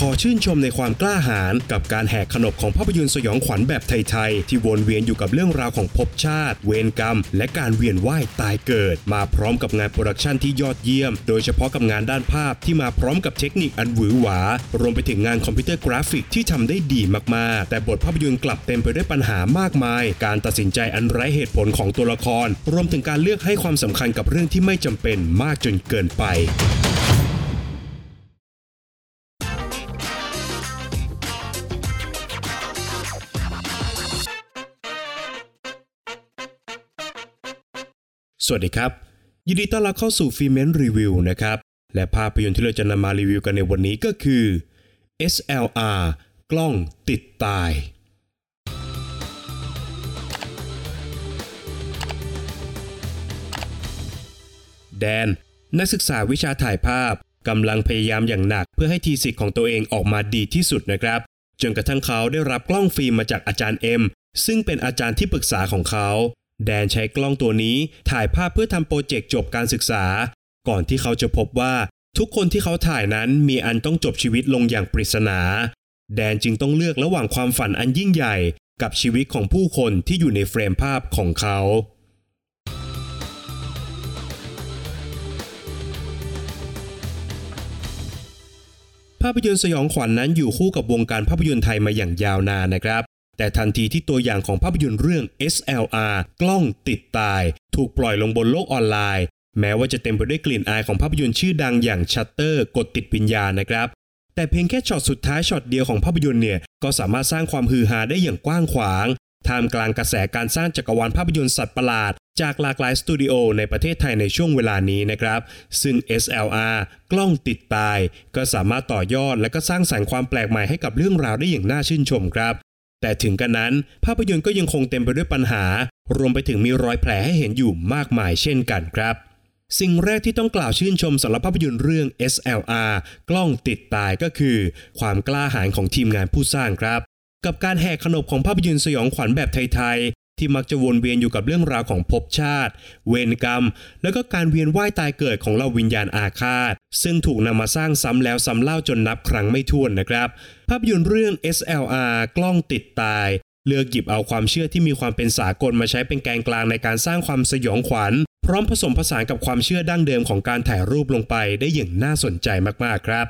ขอชื่นชมในความกล้าหาญกับการแหกขนบของภาพยนตร์สยองขวัญแบบไทยๆ ที่วนเวียนอยู่กับเรื่องราวของภพชาติ เวรกรรม และการเวียนว่ายตายเกิด มาพร้อมกับงานโปรดักชันที่ยอดเยี่ยม โดยเฉพาะกับงานด้านภาพที่มาพร้อมกับเทคนิคอันหวือหวา รวมไปถึงงานคอมพิวเตอร์กราฟิกที่ทำได้ดีมากๆ แต่บทภาพยนตร์กลับเต็มไปด้วยปัญหามากมาย การตัดสินใจอันไร้เหตุผลของตัวละคร รวมถึงการเลือกให้ความสำคัญกับเรื่องที่ไม่จำเป็นมากจนเกินไป สวัสดีครับ ยินดีต้อนรับเข้าสู่ฟีเมนรีวิวนะครับ และภาพยนตร์ที่เราจะนำมารีวิวกันในวันนี้ก็คือ SLR กล้องติดตาย แดน นักศึกษาวิชาถ่ายภาพกำลังพยายามอย่างหนักเพื่อให้ทีสิทธิ์ของตัวเองออกมาดีที่สุดนะครับ จนกระทั่งเขาได้รับกล้องฟิล์มมาจากอาจารย์เอ็มซึ่งเป็นอาจารย์ที่ปรึกษาของเขา แดนใช้กล้องตัวนี้ถ่ายภาพเพื่อทำโปรเจกต์จบการศึกษา ก่อนที่เขาจะพบว่าทุกคนที่เขาถ่ายนั้นมีอันต้องจบชีวิตลงอย่างปริศนา แดนจึงต้องเลือกระหว่างความฝันอันยิ่งใหญ่ กับชีวิตของผู้คนที่อยู่ในเฟรมภาพของเขาภาพยนตร์สยองขวัญนนั้นอยู่คู่กับวงการภาพยนตร์ไทยมาอย่างยาวนานนะครับ แต่ทันทีที่ตัวอย่างของภาพยนตร์เรื่อง SLR กล้องติดตาย ถูกปล่อยลงบนโลกออนไลน์ แม้ว่าจะเต็มไปด้วยกลิ่นอายของภาพยนตร์ชื่อดังอย่างชัตเตอร์กดติดวิญญาณนะครับ แต่เพียงแค่ช็อตสุดท้ายช็อตเดียวของภาพยนตร์เนี่ย ก็สามารถสร้างความฮือฮาได้อย่างกว้างขวาง ท่ามกลางกระแสการสร้างจักรวาลภาพยนตร์สัตว์ประหลาด จากหลากหลายสตูดิโอในประเทศไทยในช่วงเวลานี้นะครับ ซึ่ง SLR กล้องติดตาย ก็สามารถต่อยอดและก็สร้างสรรค์ความแปลกใหม่ให้กับเรื่องราวได้อย่างน่าชื่นชมครับ แต่ถึงกันนั้น ภาพยนตร์ก็ยังคงเต็มไปด้วยปัญหา รวมไปถึงมีรอยแผลให้เห็นอยู่มากมายเช่นกันครับ สิ่งแรกที่ต้องกล่าวชื่นชมสำหรับภาพยนตร์เรื่อง SLR กล้องติดตายก็คือ ความกล้าหาญของทีมงานผู้สร้างครับ กับการแหกขนบของภาพยนตร์สยองขวัญแบบไทย ที่มักจะวนเวียนอยู่กับเรื่องราวของภพชาติ เวรกรรม แล้วก็การเวียนว่ายตายเกิดของเราวิญญาณอาฆาต ซึ่งถูกนำมาสร้างซ้ำแล้วซ้ำเล่าจนนับครั้งไม่ถ้วนนะครับ ภาพยนตร์เรื่อง SLR กล้องติดตาย เลือกหยิบเอาความเชื่อที่มีความเป็นสากลมาใช้เป็นแกนกลางในการสร้างความสยองขวัญ พร้อมผสมผสานกับความเชื่อดั้งเดิมของการถ่ายรูปลงไปได้อย่างน่าสนใจมากๆครับ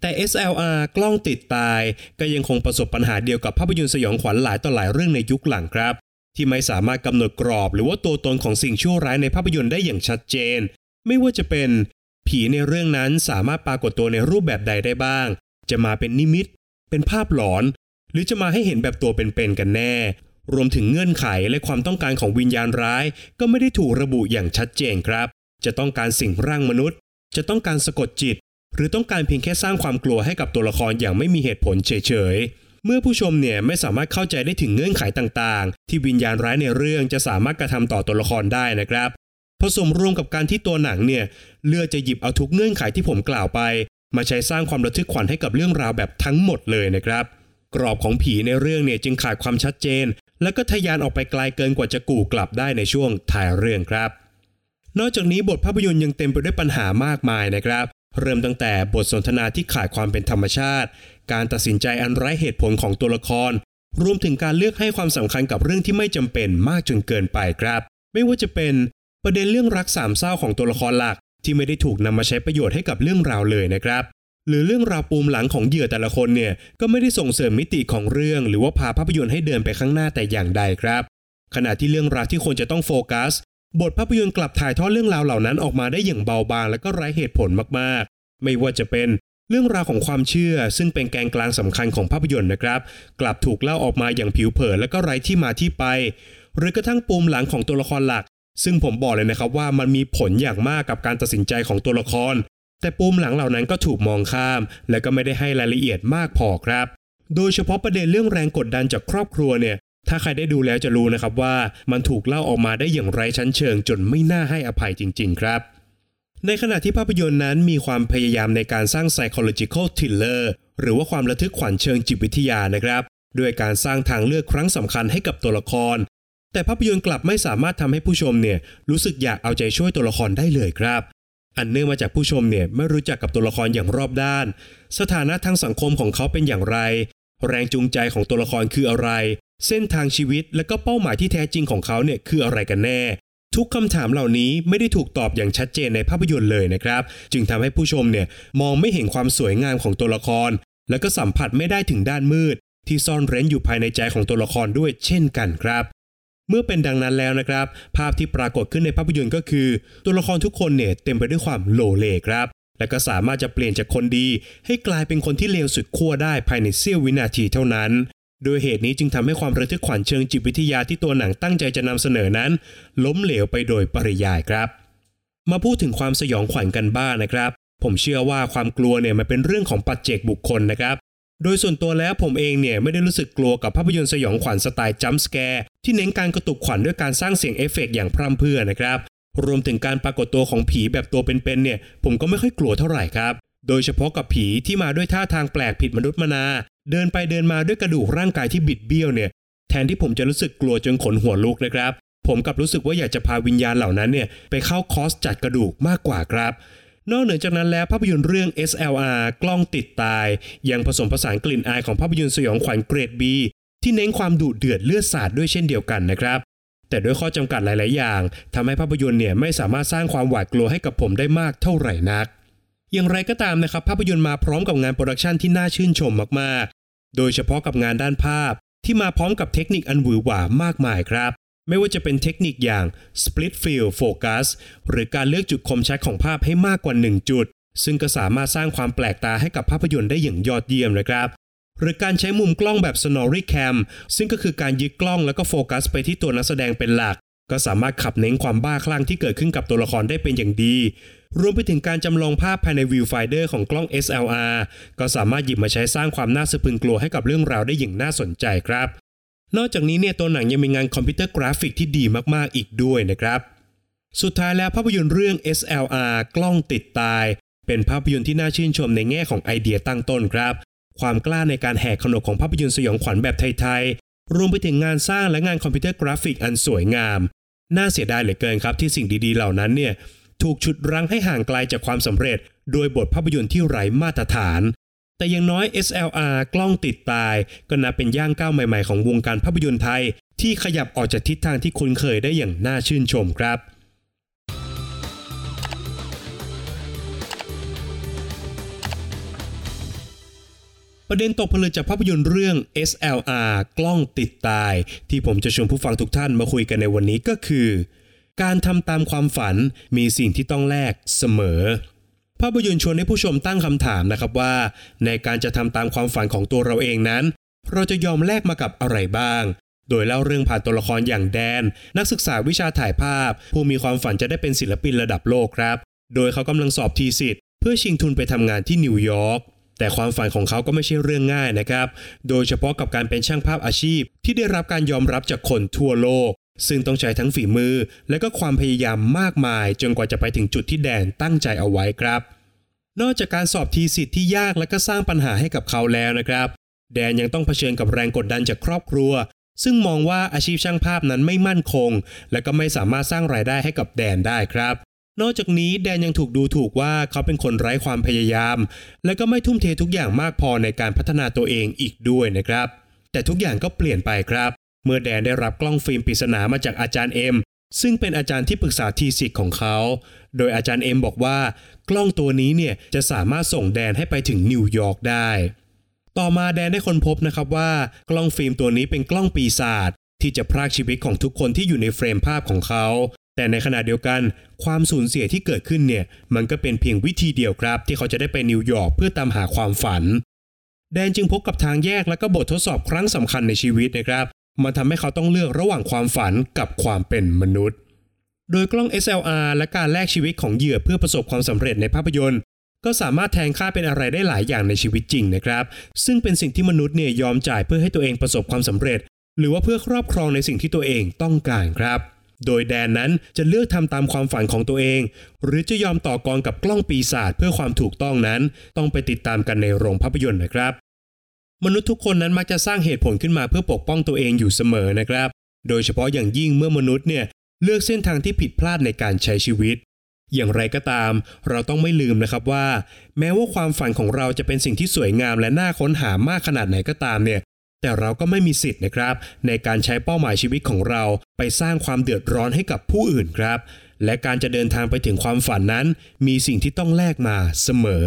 แต่ SLR กล้องติดตาย ก็ยังคงประสบปัญหาเดียวกับภาพยนตร์สยองขวัญหลายต่อหลายเรื่องในยุคหลังครับ ที่ไม่สามารถกำหนดกรอบหรือว่าตัวตนของสิ่งชั่วร้ายในภาพยนตร์ได้อย่างชัดเจน ไม่ว่าจะเป็นผีในเรื่องนั้นสามารถปรากฏตัวในรูปแบบใดได้บ้าง จะมาเป็นนิมิต เป็นภาพหลอน หรือจะมาให้เห็นแบบตัวเป็นๆกันแน่ รวมถึงเงื่อนไขและความต้องการของวิญญาณร้าย ก็ไม่ได้ถูกระบุอย่างชัดเจนครับ จะต้องการสิ่งร่างมนุษย์ จะต้องการสะกดจิต หรือต้องการเพียงแค่สร้างความกลัวให้กับตัวละครอย่างไม่มีเหตุผลเฉยๆ เมื่อผู้ชมเนี่ยไม่สามารถเข้าใจได้ถึงเงื่อนไขต่างๆ ที่วิญญาณร้ายในเรื่องจะสามารถกระทำต่อตัวละครได้นะครับ ผสมรวมกับการที่ตัวหนังเนี่ยเลือกจะหยิบเอาทุกเงื่อนไขที่ผมกล่าวไป มาใช้สร้างความระทึกขวัญให้กับเรื่องราวแบบทั้งหมดเลยนะครับ กรอบของผีในเรื่องเนี่ยจึงขาดความชัดเจน และก็ทะยานออกไปไกลเกินกว่าจะกู่กลับได้ในช่วงถ่ายเรื่องครับ นอกจากนี้บทภาพยนตร์ยังเต็มไปด้วยปัญหามากมายนะครับเริ่มตั้งแต่บทสนทนาที่ขาดความเป็นธรรมชาติ การตัดสินใจอันไร้เหตุผลของตัวละคร รวมถึงการเลือกให้ความสำคัญกับเรื่องที่ไม่จำเป็นมากจนเกินไปครับ ไม่ว่าจะเป็นประเด็นเรื่องรักสามเศร้าของตัวละครหลัก ที่ไม่ได้ถูกนำมาใช้ประโยชน์ให้กับเรื่องราวเลยนะครับ หรือเรื่องราวปูมหลังของเหยื่อแต่ละคนเนี่ยก็ไม่ได้ส่งเสริมมิติของเรื่อง หรือว่าพาภาพยนตร์ให้เดินไปข้างหน้าแต่อย่างใดครับ ขณะที่เรื่องราวที่ควรจะต้องโฟกัส บทภาพยนตร์กลับถ่ายทอดเรื่องราวเหล่านั้นออกมาได้อย่างเบาบางและก็ไร้เหตุผลมากๆ ไม่ว่าจะเป็น เรื่องราวของความเชื่อซึ่งเป็นแกนกลางสำคัญของภาพยนตร์นะครับ กลับถูกเล่าออกมาอย่างผิวเผินและก็ไร้ที่มาที่ไป หรือกระทั่งปูมหลังของตัวละครหลัก ซึ่งผมบอกเลยนะครับว่ามันมีผลอย่างมากกับการตัดสินใจของตัวละคร แต่ปูมหลังเหล่านั้นก็ถูกมองข้าม และก็ไม่ได้ให้รายละเอียดมากพอครับ โดยเฉพาะประเด็นเรื่องแรงกดดันจากครอบครัวเนี่ยถ้าใครได้ดูแล้วจะรู้นะครับว่ามันถูกเล่าออกมาได้อย่างไร้ชั้นเชิง จนไม่น่าให้อภัยจริง ๆ ครับ ในขณะที่ภาพยนตร์นั้นมีความพยายามในการสร้าง psychological thriller หรือว่าความระทึกขวัญเชิงจิตวิทยานะครับ ด้วยการสร้างทางเลือกครั้งสำคัญให้กับตัวละคร แต่ภาพยนตร์กลับไม่สามารถทำให้ผู้ชมเนี่ยรู้สึกอยากเอาใจช่วยตัวละครได้เลยครับ อันเนื่องมาจากผู้ชมเนี่ยไม่รู้จักกับตัวละครอย่างรอบด้าน สถานะทางสังคมของเขาเป็นอย่างไร แรงจูงใจของตัวละครคืออะไร เส้นทางชีวิตและก็เป้าหมายที่แท้จริงของเขาเนี่ยคืออะไรกันแน่ ทุกคำถามเหล่านี้ไม่ได้ถูกตอบอย่างชัดเจนในภาพยนตร์เลยนะครับ จึงทำให้ผู้ชมเนี่ยมองไม่เห็นความสวยงามของตัวละคร และก็สัมผัสไม่ได้ถึงด้านมืด ที่ซ่อนเร้นอยู่ภายในใจของตัวละครด้วยเช่นกันครับ เมื่อเป็นดังนั้นแล้วนะครับ ภาพที่ปรากฏขึ้นในภาพยนตร์ก็คือ ตัวละครทุกคนเนี่ยเต็มไปด้วยความโลเลครับ และก็สามารถจะเปลี่ยนจากคนดี ให้กลายเป็นคนที่เลวสุดขั้วได้ภายในเสี้ยววินาทีเท่านั้น โดยเหตุนี้จึงทำให้ความระทึกขวัญเชิงจิตวิทยาที่ตัวหนังตั้งใจจะนำเสนอนั้น ล้มเหลวไปโดยปริยายครับ มาพูดถึงความสยองขวัญกันบ้างนะครับ ผมเชื่อว่าความกลัวเนี่ยมันเป็นเรื่องของปัจเจกบุคคลนะครับ โดยส่วนตัวแล้วผมเองเนี่ยไม่ได้รู้สึกกลัวกับภาพยนตร์สยองขวัญสไตล์ jump scare ที่เน้นการกระตุกขวัญด้วยการสร้างเสียงเอฟเฟกต์อย่างพร่ำเพรื่อนะครับรวมถึงการปรากฏตัวของผีแบบตัวเป็นๆเนี่ย ผมก็ไม่ค่อยกลัวเท่าไหร่ครับ โดยเฉพาะกับผีที่มาด้วยท่าทางแปลกผิดมนุษย์มนา เดินไปเดินมาด้วยกระดูกร่างกายที่บิดเบี้ยวเนี่ย แทนที่ผมจะรู้สึกกลัวจนขนหัวลุกนะครับ ผมกลับรู้สึกว่าอยากจะพาวิญญาณเหล่านั้นเนี่ยไปเข้าคอร์สจัดกระดูกมากกว่าครับ นอกเหนือจากนั้นแล้วภาพยนตร์เรื่อง SLR กล้องติดตาย ยังผสมผสานกลิ่นอายของภาพยนตร์สยองขวัญเกรด B ที่เน้นความดุเดือดเลือดสาดด้วยเช่นเดียวกันนะครับแต่ด้วยข้อจำกัดหลาย ๆ อย่างทำให้ภาพยนตร์เนี่ยไม่สามารถสร้างความหวาดกลัวให้กับผมได้มากเท่าไหร่นัก อย่างไรก็ตามนะครับ ภาพยนตร์มาพร้อมกับงานโปรดักชันที่น่าชื่นชมมากๆ โดยเฉพาะกับงานด้านภาพ ที่มาพร้อมกับเทคนิคอันหวือหวามากมายครับ ไม่ว่าจะเป็นเทคนิคอย่าง split field focus หรือการเลือกจุดคมชัดของภาพให้มากกว่า 1 จุด ซึ่งก็สามารถสร้างความแปลกตาให้กับภาพยนตร์ได้อย่างยอดเยี่ยมนะครับหรือการใช้มุมกล้องแบบ Sonori Cam ซึ่งก็คือการยึดกล้องแล้วก็โฟกัสไปที่ตัวนักแสดงเป็นหลัก ก็สามารถขับเน้นความบ้าคลั่งที่เกิดขึ้นกับตัวละครได้เป็นอย่างดี รวมไปถึงการจำลองภาพภายใน Viewfinder ของกล้อง SLR ก็สามารถหยิบมาใช้สร้างความน่าสะพรึงกลัวให้กับเรื่องราวได้อย่างน่าสนใจครับ นอกจากนี้เนี่ยตัวหนังยังมีงานคอมพิวเตอร์กราฟิกที่ดีมากๆอีกด้วยนะครับ สุดท้ายแล้วภาพยนตร์เรื่อง SLR กล้องติดตาย เป็นภาพยนตร์ที่น่าชื่นชมในแง่ของไอเดียตั้งต้นครับ ความกล้าในการแหกขนบของภาพยนตร์สยองขวัญแบบไทยๆรวมไปถึงงานสร้างและงานคอมพิวเตอร์กราฟิกอันสวยงาม น่าเสียดายเหลือเกินครับที่สิ่งดีๆเหล่านั้นเนี่ย ถูกฉุดรั้งให้ห่างไกลจากความสำเร็จ โดยบทภาพยนตร์ที่ไร้มาตรฐาน แต่อย่างน้อย SLR กล้องติดตาย ก็นับเป็นย่างก้าวใหม่ๆของวงการภาพยนตร์ไทย ที่ขยับออกจากทิศทางที่คุ้นเคยได้อย่างน่าชื่นชมครับประเด็นตกผลึกจากภาพยนตร์เรื่อง SLR กล้องติดตาย ที่ผมจะชวนผู้ฟังทุกท่านมาคุยกันในวันนี้ก็คือ การทำตามความฝันมีสิ่งที่ต้องแลกเสมอ ภาพยนตร์ชวนให้ผู้ชมตั้งคำถามนะครับว่า ในการจะทำตามความฝันของตัวเราเองนั้น เราจะยอมแลกมากับอะไรบ้าง โดยเล่าเรื่องผ่านตัวละครอย่างแดน นักศึกษาวิชาถ่ายภาพ ผู้มีความฝันจะได้เป็นศิลปินระดับโลกครับ โดยเขากำลังสอบทีสิทธิ์เพื่อชิงทุนไปทำงานที่นิวยอร์กแต่ความฝันของเขาก็ไม่ใช่เรื่องง่ายนะครับ โดยเฉพาะกับการเป็นช่างภาพอาชีพที่ได้รับการยอมรับจากคนทั่วโลก ซึ่งต้องใช้ทั้งฝีมือและก็ความพยายามมากมาย จนกว่าจะไปถึงจุดที่แดนตั้งใจเอาไว้ครับ นอกจากการสอบทีสิทธิ์ที่ยากและก็สร้างปัญหาให้กับเขาแล้วนะครับ แดนยังต้องเผชิญกับแรงกดดันจากครอบครัว ซึ่งมองว่าอาชีพช่างภาพนั้นไม่มั่นคง และก็ไม่สามารถสร้างรายได้ให้กับแดนได้ครับ นอกจากนี้แดนยังถูกดูถูกว่าเขาเป็นคนไร้ความพยายาม และก็ไม่ทุ่มเททุกอย่างมากพอในการพัฒนาตัวเองอีกด้วยนะครับ แต่ทุกอย่างก็เปลี่ยนไปครับ เมื่อแดนได้รับกล้องฟิล์มปริศนามาจากอาจารย์เอ็มซึ่งเป็นอาจารย์ที่ปรึกษา thesis ของเขา โดยอาจารย์เอ็มบอกว่า กล้องตัวนี้เนี่ยจะสามารถส่งแดนให้ไปถึงนิวยอร์กได้ ต่อมาแดนได้ค้นพบนะครับว่า กล้องฟิล์มตัวนี้เป็นกล้องปีศาจที่จะพรากชีวิตของทุกคนที่อยู่ในเฟรมภาพของเขา แต่ในขณะเดียวกัน ความสูญเสียที่เกิดขึ้นเนี่ยมันก็เป็นเพียงวิธีเดียวครับ ที่เขาจะได้ไปนิวยอร์กเพื่อตามหาความฝัน แดนจึงพบกับทางแยกและก็บททดสอบครั้งสำคัญในชีวิตนะครับ มันทำให้เขาต้องเลือกระหว่างความฝันกับความเป็นมนุษย์ โดยกล้อง SLR และการแลกชีวิตของเหยื่อเพื่อประสบความสำเร็จในภาพยนตร์ ก็สามารถแทนค่าเป็นอะไรได้หลายอย่างในชีวิตจริงนะครับ ซึ่งเป็นสิ่งที่มนุษย์เนี่ยยอมจ่ายเพื่อให้ตัวเองประสบความสำเร็จ หรือว่าเพื่อครอบครองในสิ่งที่ตัวเองต้องการครับโดยแดนนั้นจะเลือกทำตามความฝันของตัวเอง หรือจะยอมต่อกรกับกล้องปีศาจเพื่อความถูกต้องนั้น ต้องไปติดตามกันในโรงภาพยนตร์นะครับ มนุษย์ทุกคนนั้นมักจะสร้างเหตุผลขึ้นมาเพื่อปกป้องตัวเองอยู่เสมอนะครับ โดยเฉพาะอย่างยิ่งเมื่อมนุษย์เนี่ยเลือกเส้นทางที่ผิดพลาดในการใช้ชีวิต อย่างไรก็ตาม เราต้องไม่ลืมนะครับว่า แม้ว่าความฝันของเราจะเป็นสิ่งที่สวยงามและน่าค้นหามากขนาดไหนก็ตามเนี่ย แต่เราก็ไม่มีสิทธิ์นะครับ ในการใช้เป้าหมายชีวิตของเรา ไปสร้างความเดือดร้อนให้กับผู้อื่นครับ และการจะเดินทางไปถึงความฝันนั้น มีสิ่งที่ต้องแลกมาเสมอ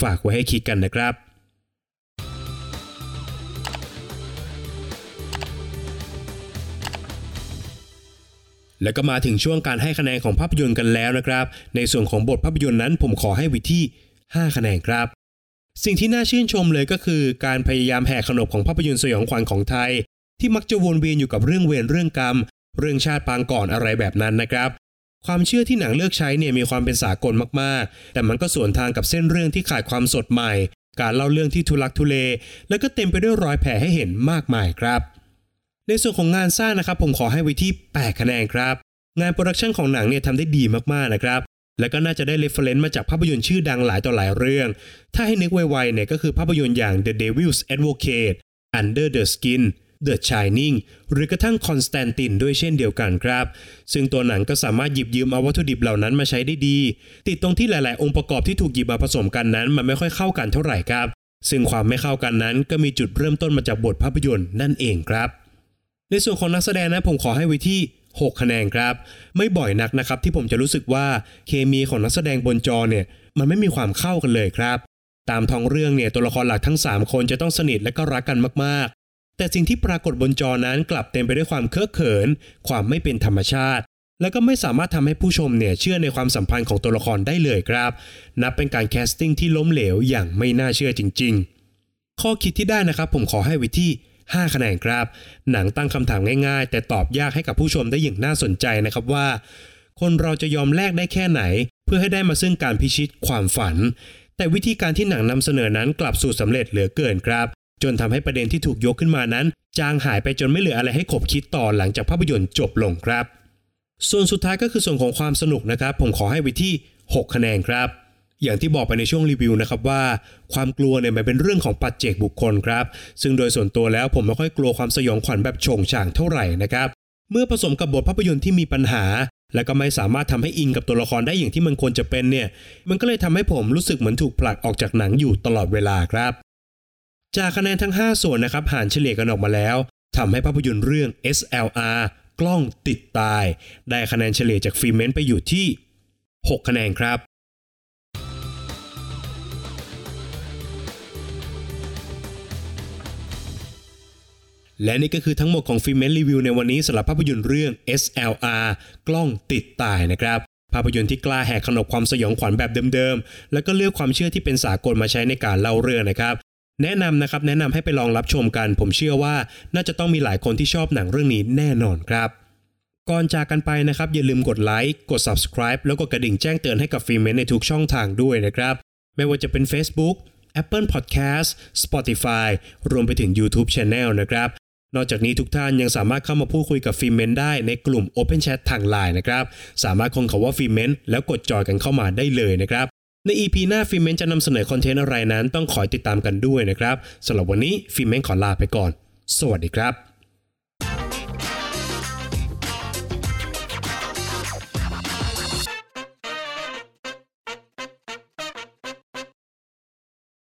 ฝากไว้ให้คิดกันนะครับ แล้วก็มาถึงช่วงการให้คะแนนของภาพยนตร์กันแล้วนะครับ ในส่วนของบทภาพยนตร์นั้นผมขอให้วิที่ 5 คะแนนครับ สิ่งที่น่าชื่นชมเลยก็คือ การพยายามแหกขนบของภาพยนตร์สยองขวัญของไทย ที่มักจะวนเวียนอยู่กับเรื่องเวรเรื่องกรรม เรื่องชาติปางก่อนอะไรแบบนั้นนะครับความเชื่อที่หนังเลือกใช้เนี่ยมีความเป็นสากลมากๆ แต่มันก็สวนทางกับเส้นเรื่องที่ขาดความสดใหม่ การเล่าเรื่องที่ทุลักทุเล แล้วก็เต็มไปด้วยรอยแผลให้เห็นมากมายครับ ในส่วนของงานสร้างนะครับผมขอให้ไว้ที่ 8 คะแนนครับ งานโปรดักชันของหนังเนี่ยทำได้ดีมากๆนะครับแล้วก็น่าจะได้ reference มาจากภาพยนตร์ชื่อดังหลายต่อหลายเรื่อง ถ้าให้นึกไวๆเนี่ยก็คือภาพยนตร์อย่าง The Devil's Advocate Under the Skin The Shining หรือกระทั่ง Constantine ด้วยเช่นเดียวกันครับ ซึ่งตัวหนังก็สามารถหยิบยืมเอาวัตถุดิบเหล่านั้นมาใช้ได้ดี ติดตรงที่หลายๆ องค์ประกอบที่ถูกหยิบมาผสมกันนั้น มันไม่ค่อยเข้ากันเท่าไหร่ครับ ซึ่งความไม่เข้ากันนั้นก็มีจุดเริ่มต้นมาจากบทภาพยนตร์นั่นเองครับ ในส่วนของนักแสดงนะผมขอให้ไว้ที่ 6 คะแนนครับ ไม่บ่อยนักนะครับที่ผมจะรู้สึกว่าเคมีของนักแสดงบนจอเนี่ยมันไม่มีความเข้ากันเลยครับ ตามท้องเรื่องเนี่ยตัวละครหลักทั้ง 3 คนจะต้องสนิทและก็รักกันมากๆ แต่สิ่งที่ปรากฏบนจอนั้นกลับเต็มไปด้วยความเคอะเขิน ความไม่เป็นธรรมชาติ แล้วก็ไม่สามารถทำให้ผู้ชมเนี่ยเชื่อในความสัมพันธ์ของตัวละครได้เลยครับ นับเป็นการแคสติ้งที่ล้มเหลวอย่างไม่น่าเชื่อจริง ๆ ข้อคิดที่ได้นะครับผมขอให้ไว้ที่ 5 คะแนนครับ หนังตั้งคำถามง่ายๆ แต่ตอบยากให้กับผู้ชมได้อย่างน่าสนใจนะครับว่า คนเราจะยอมแลกได้แค่ไหน เพื่อให้ได้มาซึ่งการพิชิตความฝัน แต่วิธีการที่หนังนำเสนอนั้นกลับสู่สำเร็จเหลือเกินครับ จนทำให้ประเด็นที่ถูกยกขึ้นมานั้น จางหายไปจนไม่เหลืออะไรให้ขบคิดต่อหลังจากภาพยนตร์จบลงครับ ส่วนสุดท้ายก็คือส่วนของความสนุกนะครับ ผมขอให้ไว้ที่ 6 คะแนนครับ อย่างที่บอกไปในช่วงรีวิวนะครับว่าความกลัวเนี่ยมันเป็นเรื่องของปัจเจกบุคคลครับ ซึ่งโดยส่วนตัวแล้วผมไม่ค่อยกลัวความสยองขวัญแบบโฉงฉางเท่าไหร่นะครับ เมื่อผสมกับบทภาพยนตร์ที่มีปัญหา และก็ไม่สามารถทำให้อิงกับตัวละครได้อย่างที่มันควรจะเป็นเนี่ย มันก็เลยทำให้ผมรู้สึกเหมือนถูกผลักออกจากหนังอยู่ตลอดเวลาครับ จากคะแนนทั้ง 5 ส่วนนะครับหารเฉลี่ยกันออกมาแล้วทำให้ภาพยนตร์เรื่อง SLR กล้องติดตาย ได้คะแนนเฉลี่ยจากฟิเมนต์ไปอยู่ที่ 6 คะแนนครับ และนี่ก็คือทั้งหมดของฟิเมนรีวิวในวันนี้สำหรับภาพยนตร์เรื่อง SLR กล้องติดตายนะครับภาพยนตร์ที่กล้าแหกขนบความสยองขวัญแบบเดิมๆ แล้วก็เลือกความเชื่อที่เป็นสากลมาใช้ในการเล่าเรื่องนะครับ แนะนำนะครับ แนะนำให้ไปลองรับชมกัน ผมเชื่อว่าน่าจะต้องมีหลายคนที่ชอบหนังเรื่องนี้แน่นอนครับ ก่อนจากกันไปนะครับ อย่าลืมกดไลค์ กด subscribe แล้วก็กระดิ่งแจ้งเตือนให้กับฟิเมนในทุกช่องทางด้วยนะครับ ไม่ว่าจะเป็น Facebook Apple Podcast Spotify รวมไปถึง YouTube Channel นะครับ นอกจากนี้ทุกท่านยังสามารถเข้ามาพูดคุยกับฟิเมนได้ในกลุ่ม Open Chat ทาง Line นะครับ สามารถค้นคำว่าฟิเมนแล้วกดจอยกันเข้ามาได้เลยนะครับ ใน EP หน้าฟิเมนจะนำเสนอคอนเทนต์อะไรนั้นต้องคอยติดตามกันด้วยนะครับสำหรับวันนี้ฟิเมนขอลาไปก่อน สวัสดีครับ